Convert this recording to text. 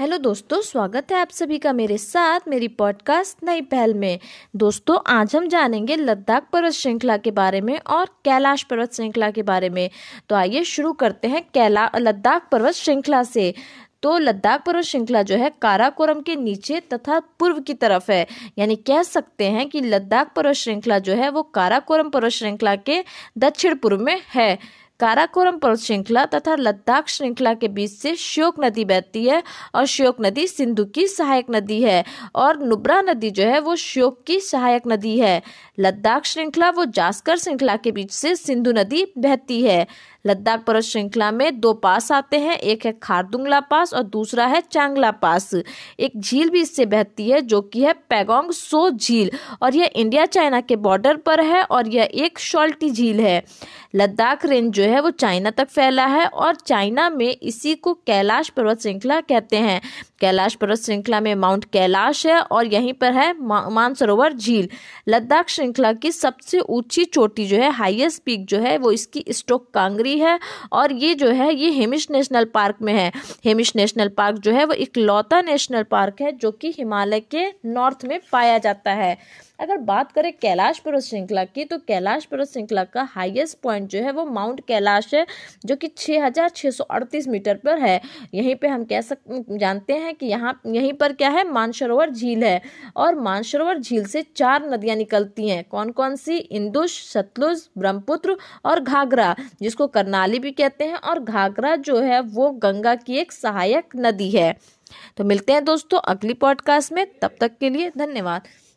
Hello दोस्तों, स्वागत है आप सभी का मेरे साथ मेरी पॉडकास्ट नई पहल में। दोस्तों, आज हम जानेंगे लद्दाख पर्वत श्रृंखला के बारे में और कैलाश पर्वत श्रृंखला के बारे में। तो आइए शुरू करते हैं कैला, लद्दाख पर्वत श्रृंखला से। तो लद्दाख पर्वत श्रृंखला जो है काराकोरम के नीचे तथा पूर्व की तरफ़ है। यानी कह सकते हैं कि लद्दाख पर्वत श्रृंखला जो है वो काराकोरम पर्वत श्रृंखला के दक्षिण पूर्व में है। काराकोरम पर्वत श्रृंखला तथा लद्दाख श्रृंखला के बीच से श्योक नदी बहती है और श्योक नदी सिंधु की सहायक नदी है और नुब्रा नदी जो है वो श्योक की सहायक नदी है। लद्दाख श्रृंखला वो जास्कर श्रृंखला के बीच से सिंधु नदी बहती है। लद्दाख पर्वत श्रृंखला में दो पास आते हैं, एक है खारदुंगला पास और दूसरा है चांगला पास। एक झील भी इससे बहती है जो कि है पैगोंग सो झील और यह इंडिया चाइना के बॉर्डर पर है और यह एक शॉल्टी झील है। लद्दाख रेंज जो है वो चाइना तक फैला है और चाइना में इसी को कैलाश पर्वत श्रृंखला कहते हैं। कैलाश पर्वत श्रृंखला में माउंट कैलाश है और यहीं पर है मानसरोवर झील। लद्दाख श्रृंखला की सबसे ऊँची चोटी जो है, हाईएस्ट पीक जो है, वो इसकी स्टोक कांगरी है और ये जो है, ये हेमिश नेशनल पार्क में है। हेमिश नेशनल पार्क जो है, वो इकलौता नेशनल पार्क है जो कि हिमालय के नॉर्थ में पाया जाता है। अगर बात करें कैलाश पर्वत श्रृंखला की तो कैलाश पर्वत श्रृंखला का हाईएस्ट पॉइंट जो है वो माउंट कैलाश है जो कि 6,638 मीटर पर है। यहीं पे हम कह सक जानते हैं कि यहाँ यहीं पर क्या है? मानसरोवर झील है और मानसरोवर झील से चार नदियाँ निकलती हैं। कौन कौन सी? इंदुश सतलुज ब्रह्मपुत्र और घाघरा जिसको करनाली भी कहते हैं और घाघरा जो है वो गंगा की एक सहायक नदी है। तो मिलते हैं दोस्तों अगली पॉडकास्ट में। तब तक के लिए धन्यवाद।